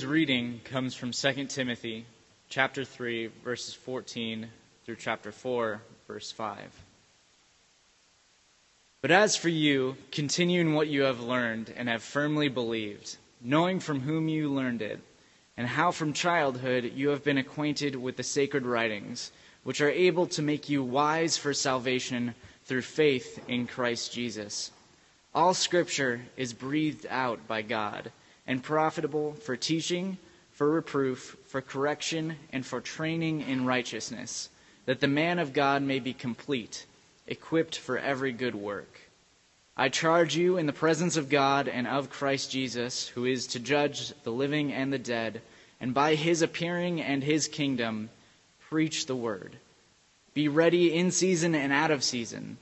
Today's reading comes from 2 Timothy chapter 3 verses 14 through chapter 4 verse 5. But as for you, continue in what you have learned and have firmly believed, knowing from whom you learned it, and how from childhood you have been acquainted with the sacred writings, which are able to make you wise for salvation through faith in Christ Jesus. All scripture is breathed out by God and profitable for teaching, for reproof, for correction, and for training in righteousness, that the man of God may be complete equipped for every good work. I charge you in the presence of God and of Christ Jesus, who is to judge the living and the dead, and by his appearing and his kingdom, preach the word. Be ready in season and out of season.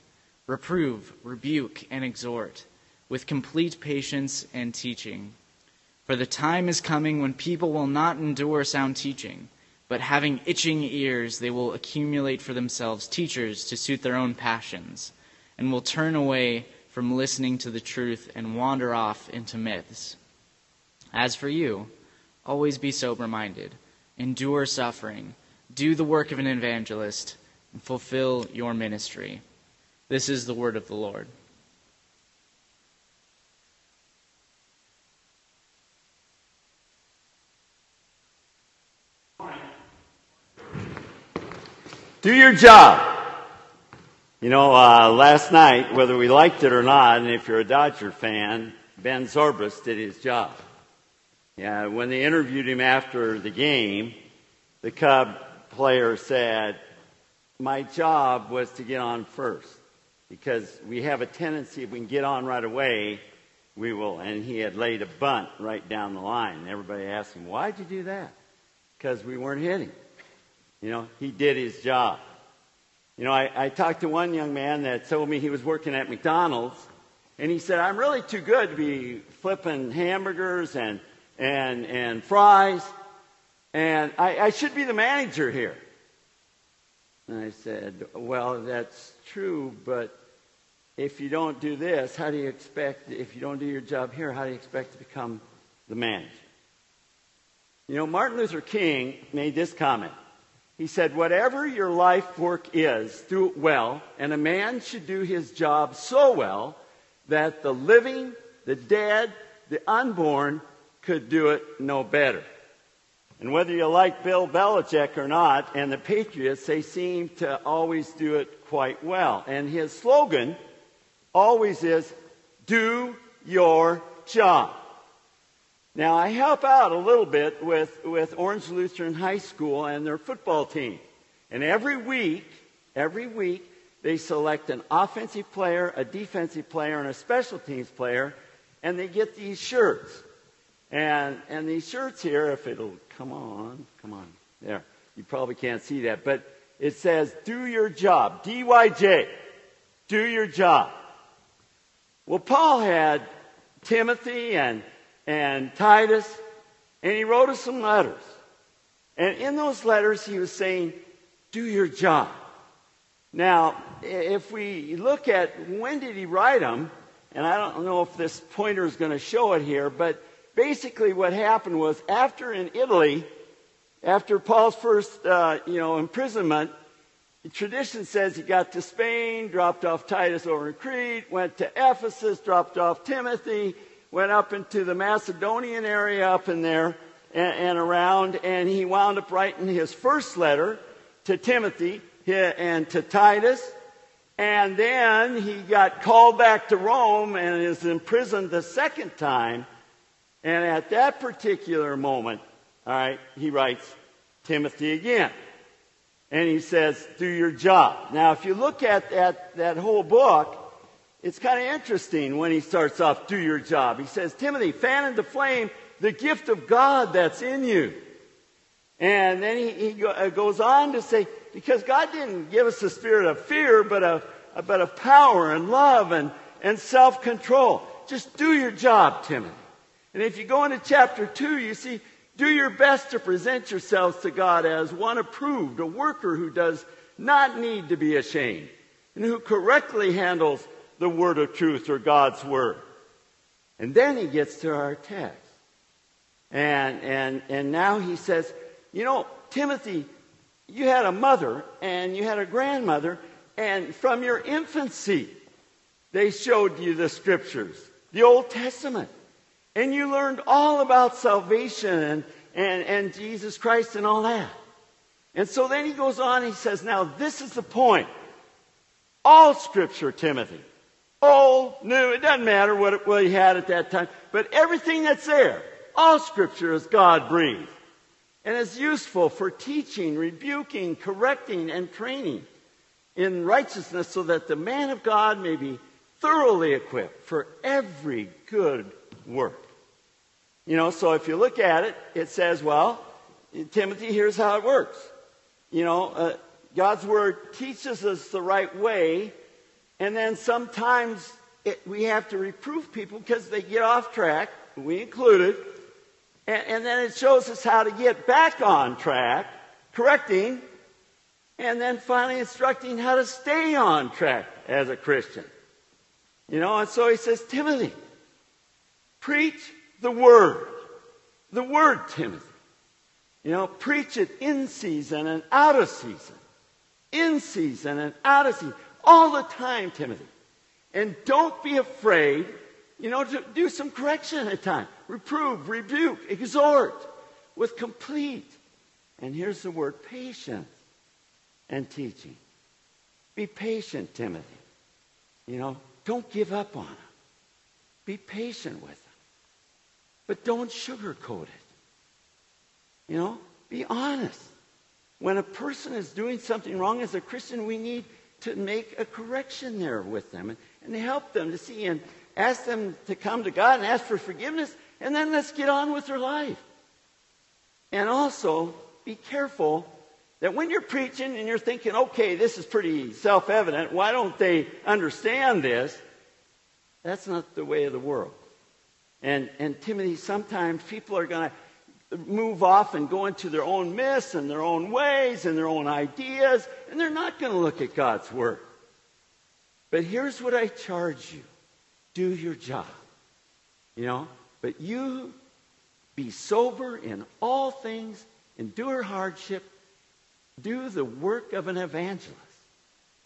Reprove, rebuke, and exhort with complete patience and teaching. For the time is coming when people will not endure sound teaching but having itching ears, they will accumulate for themselves teachers to suit their own passions, and will turn away from listening to the truth and wander off into myths. As for you, always be sober minded, endure suffering, do the work of an evangelist, and fulfill your ministry. This is the word of the Lord. Do your job. You know, uh, last night, whether we liked it or not, and if you're a Dodger fan, Ben Zobrist did his job. Yeah, when they interviewed him after the game, the Cub player said, My job was to get on first because we have a tendency, if we can get on right away, we will. And he had laid a bunt right down the line. Everybody asked him, Why'd you do that? Because we weren't hitting. You know, he did his job. You know, I, I talked to one young man that told me he was working at McDonald's, and he said, I'm really too good to be flipping hamburgers and, and, and fries, and I, I should be the manager here. And I said, Well, that's true, but if you don't do this, how do you expect, if you don't do your job here, how do you expect to become the manager? You know, Martin Luther King made this comment. He said, Whatever your life work is, do it well, and a man should do his job so well that the living, the dead, the unborn could do it no better. And whether you like Bill Belichick or not, and the Patriots, they seem to always do it quite well. And his slogan always is, do your job. Now, I help out a little bit with, with Orange Lutheran High School and their football team. And every week, every week, they select an offensive player, a defensive player, and a special teams player, and they get these shirts. And, and these shirts here, if it'll come on, come on, there. You probably can't see that, but it says, do your job. DYJ. Do your job. Well, Paul had Timothy and and Titus, and he wrote us some letters. And in those letters, he was saying, do your job. Now, if we look at when did he write them, and I don't know if this pointer is going to show it here, but basically what happened was after in Italy, after Paul's first, uh, you know, imprisonment, tradition says he got to Spain, dropped off Titus over in Crete, went to Ephesus, dropped off Timothy, went up into the Macedonian area up in there and, and around, and he wound up writing his first letter to Timothy and to Titus. And then he got called back to Rome and is imprisoned the second time. And at that particular moment, all right, he writes Timothy again. And he says, do your job. Now, if you look at, at that whole book, it's kind of interesting when he starts off, do your job. He says, Timothy, fan into flame the gift of God that's in you. And then he, he uh, goes on to say, because God didn't give us a spirit of fear, but of, but of power and love and, and self-control. Just do your job, Timothy. And if you go into chapter 2, you see, do your best to present yourselves to God as one approved, a worker who does not need to be ashamed, and who correctly handles the word of truth or God's word. And then he gets to our text. And, and, and now he says, you know, Timothy, you had a mother and you had a grandmother, and from your infancy, they showed you the scriptures, the Old Testament. And you learned all about salvation and, and, and Jesus Christ and all that. And so then he goes on, he says, Now this is the point. All scripture, Timothy. Old, new, it doesn't matter what, what he had at that time. But everything that's there, all scripture is God breathed. And is useful for teaching, rebuking, correcting, and training in righteousness so that the man of God may be thoroughly equipped for every good work. You know, so if you look at it, it says, well, Timothy, here's how it works. You know, uh, God's Word teaches us the right way, and then sometimes it, we have to reprove people because they get off track, we included, and, and then it shows us how to get back on track, correcting, and then finally instructing how to stay on track as a Christian. You know, and so he says, Timothy, preach the word. The word, Timothy. You know, preach it in season and out of season. In season and out of season. All the time, Timothy. And don't be afraid, you know, to do some correction at time. Reprove, rebuke, exhort with complete, and here's the word, patience and teaching. Be patient, Timothy. You know, don't give up on them. Be patient with them. But don't sugarcoat it. You know, be honest. When a person is doing something wrong as a Christian, we need to make a correction there with them and, and help them to see and ask them to come to God and ask for forgiveness, and then let's get on with their life. And also, be careful that when you're preaching and you're thinking, okay, this is pretty self evident, why don't they understand this? That's not the way of the world. And, and Timothy, sometimes people are going to move off and go into their own myths and their own ways and their own ideas, and they're not going to look at God's Word. But here's what I charge you do your job. You know, but you be sober in all things, endure hardship, do the work of an evangelist,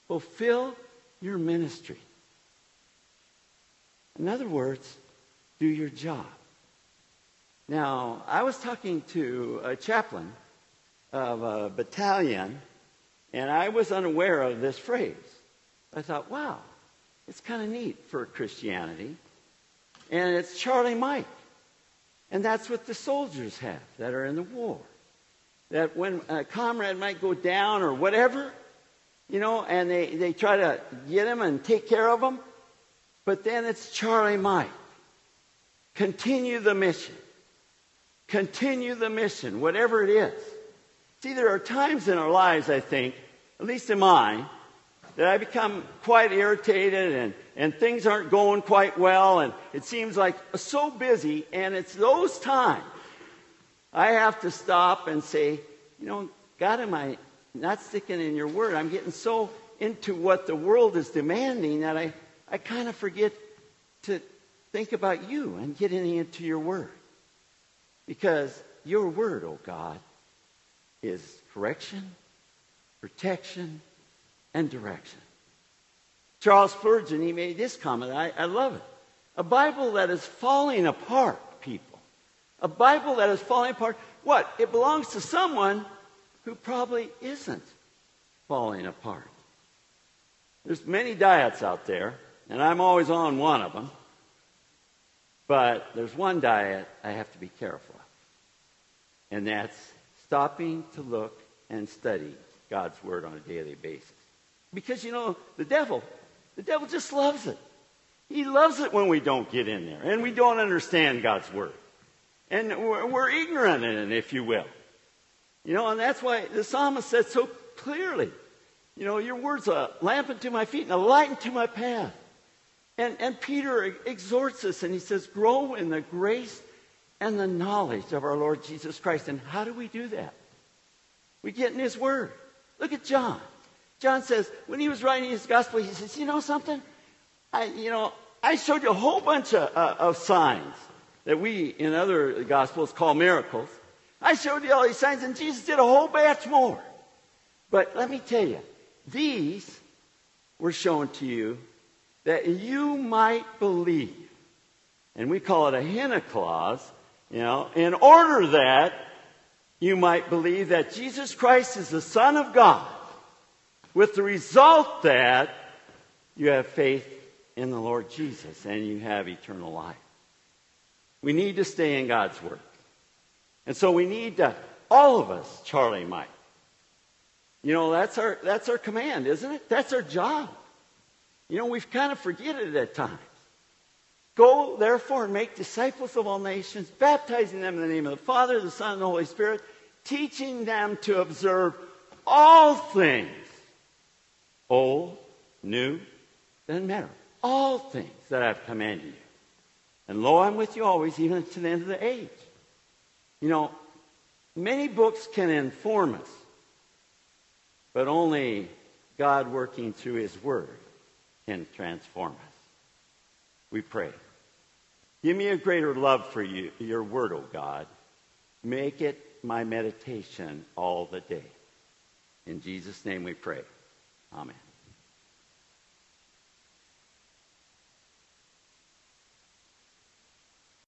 fulfill your ministry. In other words, do your job. Now, I was talking to a chaplain of a battalion, and I was unaware of this phrase. I thought, wow, it's kind of neat for Christianity. And it's Charlie Mike. And that's what the soldiers have that are in the war. That when a comrade might go down or whatever, you know, and they, they try to get him and take care of him, but then it's Charlie Mike. Continue the mission. Continue the mission, whatever it is. See, there are times in our lives, I think, at least in mine, that I become quite irritated and, and things aren't going quite well and it seems like so busy and it's those times I have to stop and say, you know, God, am I not sticking in your word? I'm getting so into what the world is demanding that I, I kind of forget to think about you and getting into your word. Because your word, oh God, is correction, protection, and direction. Charles Spurgeon, he made this comment. I, I love it. A Bible that is falling apart, people. A Bible that is falling apart. What? It belongs to someone who probably isn't falling apart. There's many diets out there, and I'm always on one of them. But there's one diet I have to be careful. And that's stopping to look and study God's Word on a daily basis. Because, you know, the devil, the devil just loves it. He loves it when we don't get in there and we don't understand God's Word. And we're, we're ignorant in it, if you will. You know, and that's why the psalmist said so clearly, you know, your word's a lamp unto my feet and a light unto my path. And, and Peter exhorts us and he says, grow in the grace and the knowledge of our Lord Jesus Christ. And how do we do that? We get in his word. Look at John. John says, when he was writing his gospel, he says, you know something? I, you know, I showed you a whole bunch of, uh, of signs. that we in other gospels call miracles. I showed you all these signs, and Jesus did a whole batch more. But let me tell you, these were shown to you that you might believe. And we call it a hina clause, you know, in order that you might believe that Jesus Christ is the Son of God, with the result that you have faith in the Lord Jesus and you have eternal life. We need to stay in God's Word. And so we need to, all of us, Charlie Mike. You know, that's our, that's our command, isn't it? That's our job. You know, we've kind of forget it at times. Go, therefore, and make disciples of all nations, baptizing them in the name of the Father, the Son, and the Holy Spirit, teaching them to observe all things, old, new, doesn't matter, all things that I've commanded you. And lo, I'm with you always, even to the end of the age. You know, many books can inform us, but only God working through His Word can transform us. We pray. Give me a greater love for you, your Word, O God. Make it my meditation all the day. In Jesus' name we pray. Amen.